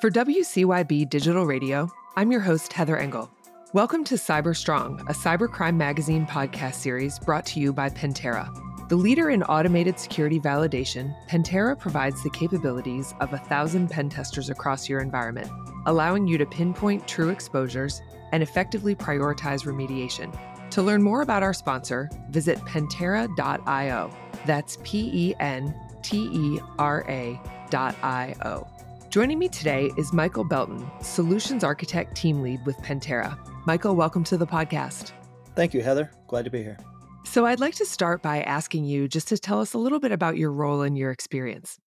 For WCYB Digital Radio, I'm your host, Heather Engel. Welcome to Cyber Strong, a cybercrime magazine podcast series brought to you by Pentera. The leader in automated security validation, Pentera provides the capabilities of a thousand pen testers across your environment, allowing you to pinpoint true exposures and effectively prioritize remediation. To learn more about our sponsor, visit pentera.io. That's P E N T E R A.io. Joining me today is Michael Belton, Solutions Architect Team Lead with Pentera. Michael, welcome to the podcast. Thank you, Heather. Glad to be here. So, I'd like to start by asking you just to tell us a little bit about your role and your experience.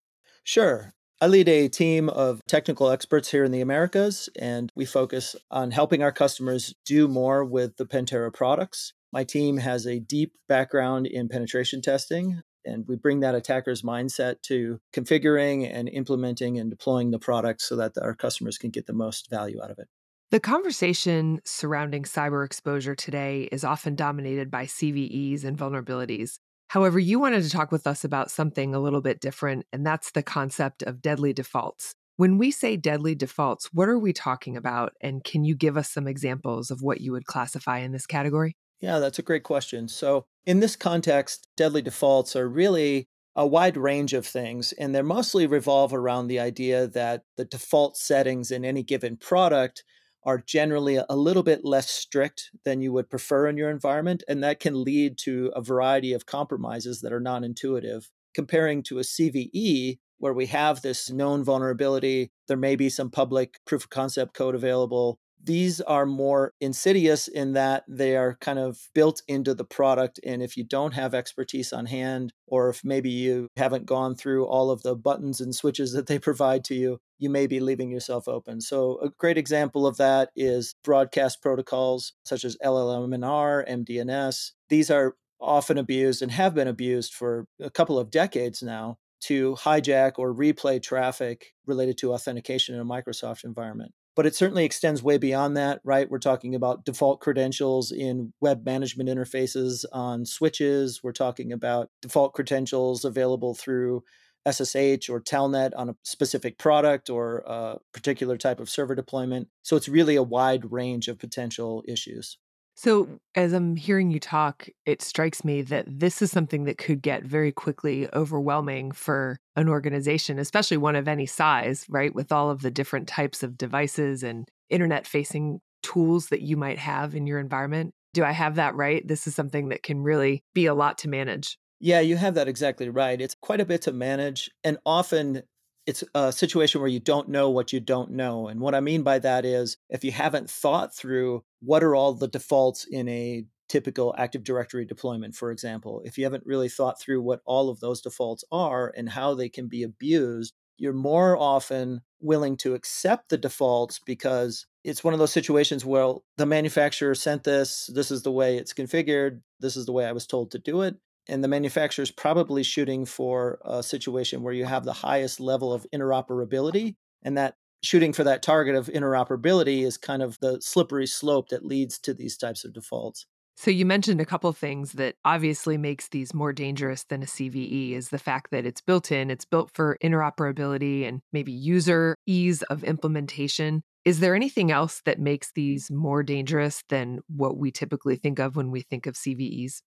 Sure. I lead a team of technical experts here in the Americas, and we focus on helping our customers do more with the Pentera products. My team has a deep background in penetration testing, and we bring that attacker's mindset to configuring and implementing and deploying the product so that our customers can get the most value out of it. The conversation surrounding cyber exposure today is often dominated by CVEs and vulnerabilities. However, you wanted to talk with us about something a little bit different, and that's the concept of deadly defaults. When we say deadly defaults, what are we talking about? And can you give us some examples of what you would classify in this category? Yeah, that's a great question. So, in this context, deadly defaults are really a wide range of things, and they mostly revolve around the idea that the default settings in any given product are generally a little bit less strict than you would prefer in your environment. And that can lead to a variety of compromises that are non intuitive. Comparing to a CVE, where we have this known vulnerability, there may be some public proof of concept code available these are more insidious in that they are kind of built into the product. And if you don't have expertise on hand, or if maybe you haven't gone through all of the buttons and switches that they provide to you, you may be leaving yourself open. So, a great example of that is broadcast protocols such as LLMNR, MDNS. These are often abused and have been abused for a couple of decades now to hijack or replay traffic related to authentication in a Microsoft environment but it certainly extends way beyond that, right? We're talking about default credentials in web management interfaces on switches. We're talking about default credentials available through SSH or Telnet on a specific product or a particular type of server deployment. So it's really a wide range of potential issues. So, as I'm hearing you talk, it strikes me that this is something that could get very quickly overwhelming for an organization, especially one of any size, right? With all of the different types of devices and internet facing tools that you might have in your environment. Do I have that right? This is something that can really be a lot to manage. Yeah, you have that exactly right. It's quite a bit to manage. And often it's a situation where you don't know what you don't know. And what I mean by that is if you haven't thought through what are all the defaults in a typical Active Directory deployment, for example, if you haven't really thought through what all of those defaults are and how they can be abused, you're more often willing to accept the defaults because it's one of those situations where the manufacturer sent this, this is the way it's configured, this is the way I was told to do it and the manufacturer is probably shooting for a situation where you have the highest level of interoperability and that shooting for that target of interoperability is kind of the slippery slope that leads to these types of defaults so you mentioned a couple things that obviously makes these more dangerous than a CVE is the fact that it's built in, it's built for interoperability and maybe user ease of implementation. Is there anything else that makes these more dangerous than what we typically think of when we think of CVEs?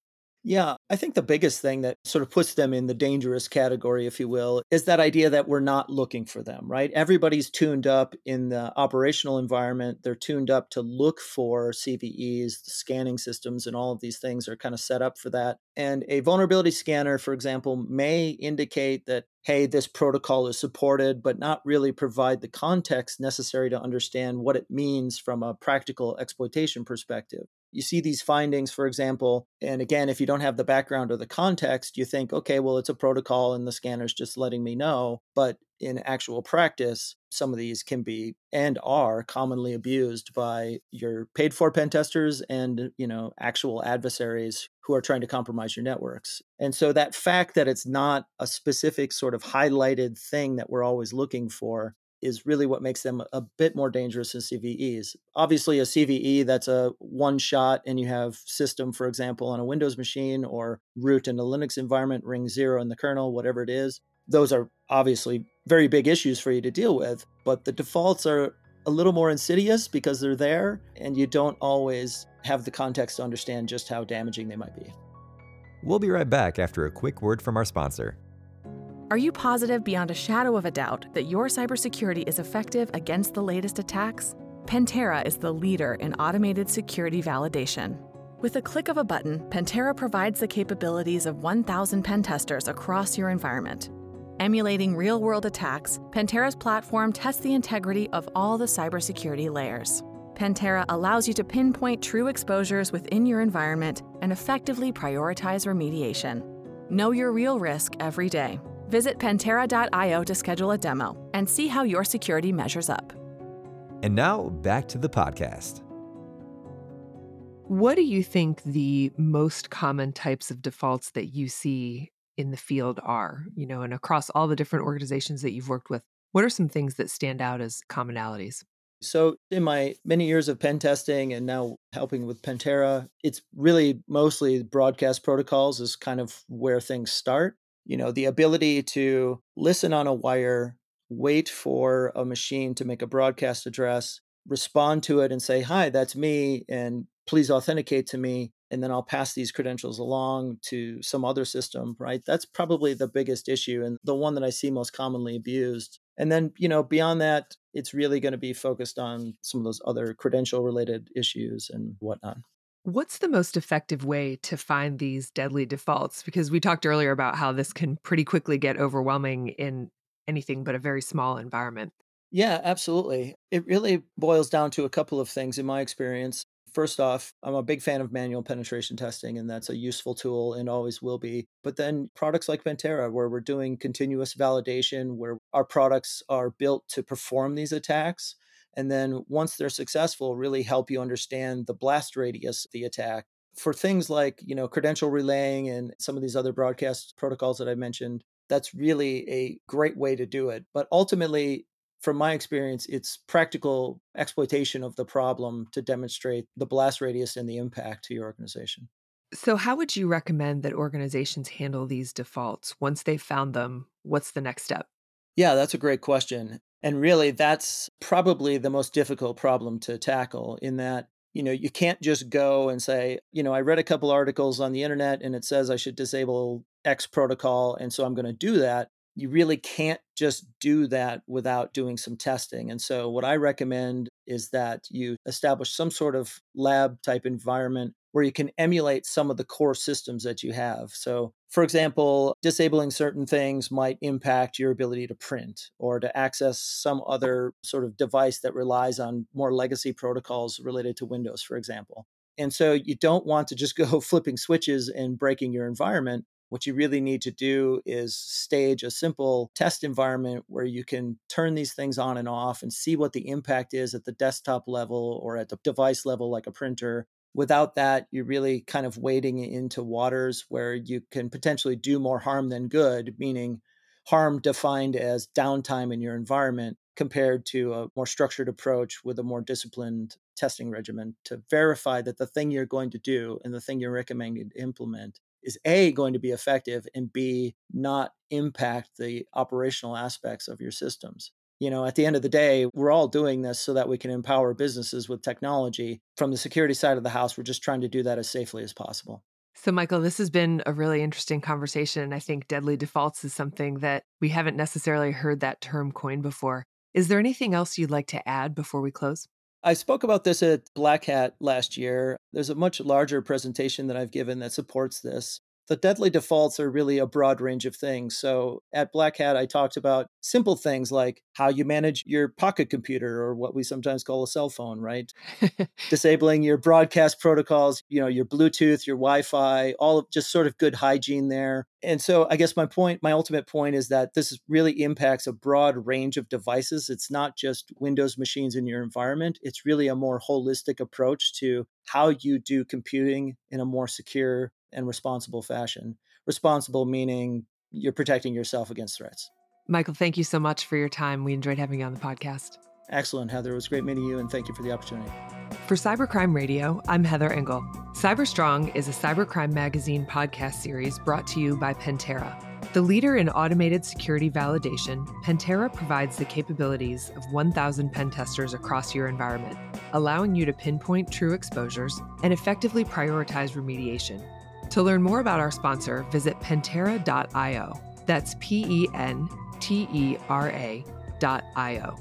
Yeah, I think the biggest thing that sort of puts them in the dangerous category, if you will, is that idea that we're not looking for them, right? Everybody's tuned up in the operational environment. They're tuned up to look for CVEs, the scanning systems, and all of these things are kind of set up for that. And a vulnerability scanner, for example, may indicate that, hey, this protocol is supported, but not really provide the context necessary to understand what it means from a practical exploitation perspective you see these findings, for example, and again, if you don't have the background or the context, you think, okay, well, it's a protocol and the scanner's just letting me know. But in actual practice, some of these can be and are commonly abused by your paid for pen testers and, you know, actual adversaries who are trying to compromise your networks. And so that fact that it's not a specific sort of highlighted thing that we're always looking for is really what makes them a bit more dangerous than CVEs. Obviously, a CVE that's a one shot, and you have system, for example, on a Windows machine or root in a Linux environment, ring zero in the kernel, whatever it is. those are obviously very big issues for you to deal with, but the defaults are a little more insidious because they're there and you don't always have the context to understand just how damaging they might be. We'll be right back after a quick word from our sponsor. Are you positive beyond a shadow of a doubt that your cybersecurity is effective against the latest attacks? Pentera is the leader in automated security validation. With a click of a button, Pentera provides the capabilities of 1,000 pen testers across your environment. Emulating real world attacks, Pentera's platform tests the integrity of all the cybersecurity layers. Pentera allows you to pinpoint true exposures within your environment and effectively prioritize remediation. Know your real risk every day. Visit Pentera.io to schedule a demo and see how your security measures up. And now back to the podcast. What do you think the most common types of defaults that you see in the field are? You know, and across all the different organizations that you've worked with, what are some things that stand out as commonalities? So, in my many years of pen testing and now helping with Pentera, it's really mostly broadcast protocols is kind of where things start. You know, the ability to listen on a wire, wait for a machine to make a broadcast address, respond to it and say, Hi, that's me, and please authenticate to me and then I'll pass these credentials along to some other system, right? That's probably the biggest issue and the one that I see most commonly abused. And then, you know, beyond that, it's really going to be focused on some of those other credential related issues and whatnot. What's the most effective way to find these deadly defaults? Because we talked earlier about how this can pretty quickly get overwhelming in anything but a very small environment. Yeah, absolutely. It really boils down to a couple of things in my experience. First off, I'm a big fan of manual penetration testing, and that's a useful tool and always will be. But then products like Pentera, where we're doing continuous validation, where our products are built to perform these attacks. And then once they're successful, really help you understand the blast radius of the attack. For things like, you know, credential relaying and some of these other broadcast protocols that I mentioned, that's really a great way to do it. But ultimately, from my experience, it's practical exploitation of the problem to demonstrate the blast radius and the impact to your organization. So, how would you recommend that organizations handle these defaults? Once they've found them, what's the next step? Yeah, that's a great question. And really, that's probably the most difficult problem to tackle in that, you know, you can't just go and say, you know, I read a couple articles on the internet and it says I should disable X protocol. And so I'm going to do that you really can't just do that without doing some testing. And so, what I recommend is that you establish some sort of lab type environment where you can emulate some of the core systems that you have. So, for example, disabling certain things might impact your ability to print or to access some other sort of device that relies on more legacy protocols related to Windows, for example. And so you don't want to just go flipping switches and breaking your environment. What you really need to do is stage a simple test environment where you can turn these things on and off and see what the impact is at the desktop level or at the device level, like a printer. Without that, you're really kind of wading into waters where you can potentially do more harm than good, meaning harm defined as downtime in your environment compared to a more structured approach with a more disciplined testing regimen to verify that the thing you're going to do and the thing you're recommending to implement is A, going to be effective, and B, not impact the operational aspects of your systems. You know, at the end of the day, we're all doing this so that we can empower businesses with technology. From the security side of the house, we're just trying to do that as safely as possible. So, Michael, this has been a really interesting conversation. I think deadly defaults is something that we haven't necessarily heard that term coined before. Is there anything else you'd like to add before we close? I spoke about this at Black Hat last year. There's a much larger presentation that I've given that supports this. The deadly defaults are really a broad range of things. So at Black Hat, I talked about simple things like how you manage your pocket computer or what we sometimes call a cell phone, right? Disabling your broadcast protocols, you know, your Bluetooth, your Wi Fi, all of just sort of good hygiene there. And so I guess my point, my ultimate point is that this really impacts a broad range of devices. It's not just Windows machines in your environment, it's really a more holistic approach to how you do computing in a more secure and responsible fashion. Responsible meaning you're protecting yourself against threats. Michael, thank you so much for your time. We enjoyed having you on the podcast. Excellent, Heather. It was great meeting you, and thank you for the opportunity. For Cybercrime Radio, I'm Heather Engel. Cyber Strong is a cybercrime magazine podcast series brought to you by Pentera. The leader in automated security validation, Pentera provides the capabilities of 1,000 pen testers across your environment, allowing you to pinpoint true exposures and effectively prioritize remediation. To learn more about our sponsor, visit pentera.io. That's P E N T E R A.io.